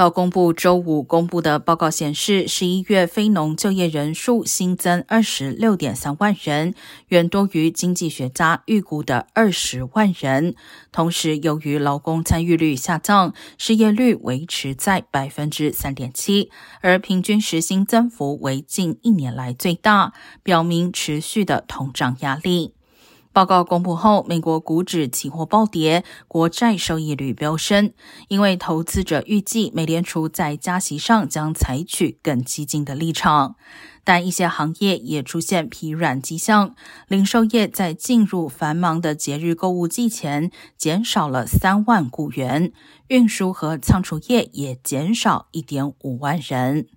劳工部周五公布的报告显示，十一月非农就业人数新增二十六点三万人，远多于经济学家预估的二十万人。同时，由于劳工参与率下降，失业率维持在百分之三点七，而平均时薪增幅为近一年来最大，表明持续的通胀压力。报告公布后，美国股指期货暴跌，国债收益率飙升，因为投资者预计美联储在加息上将采取更激进的立场。但一些行业也出现疲软迹象，零售业在进入繁忙的节日购物季前减少了三万雇员，运输和仓储业也减少一点五万人。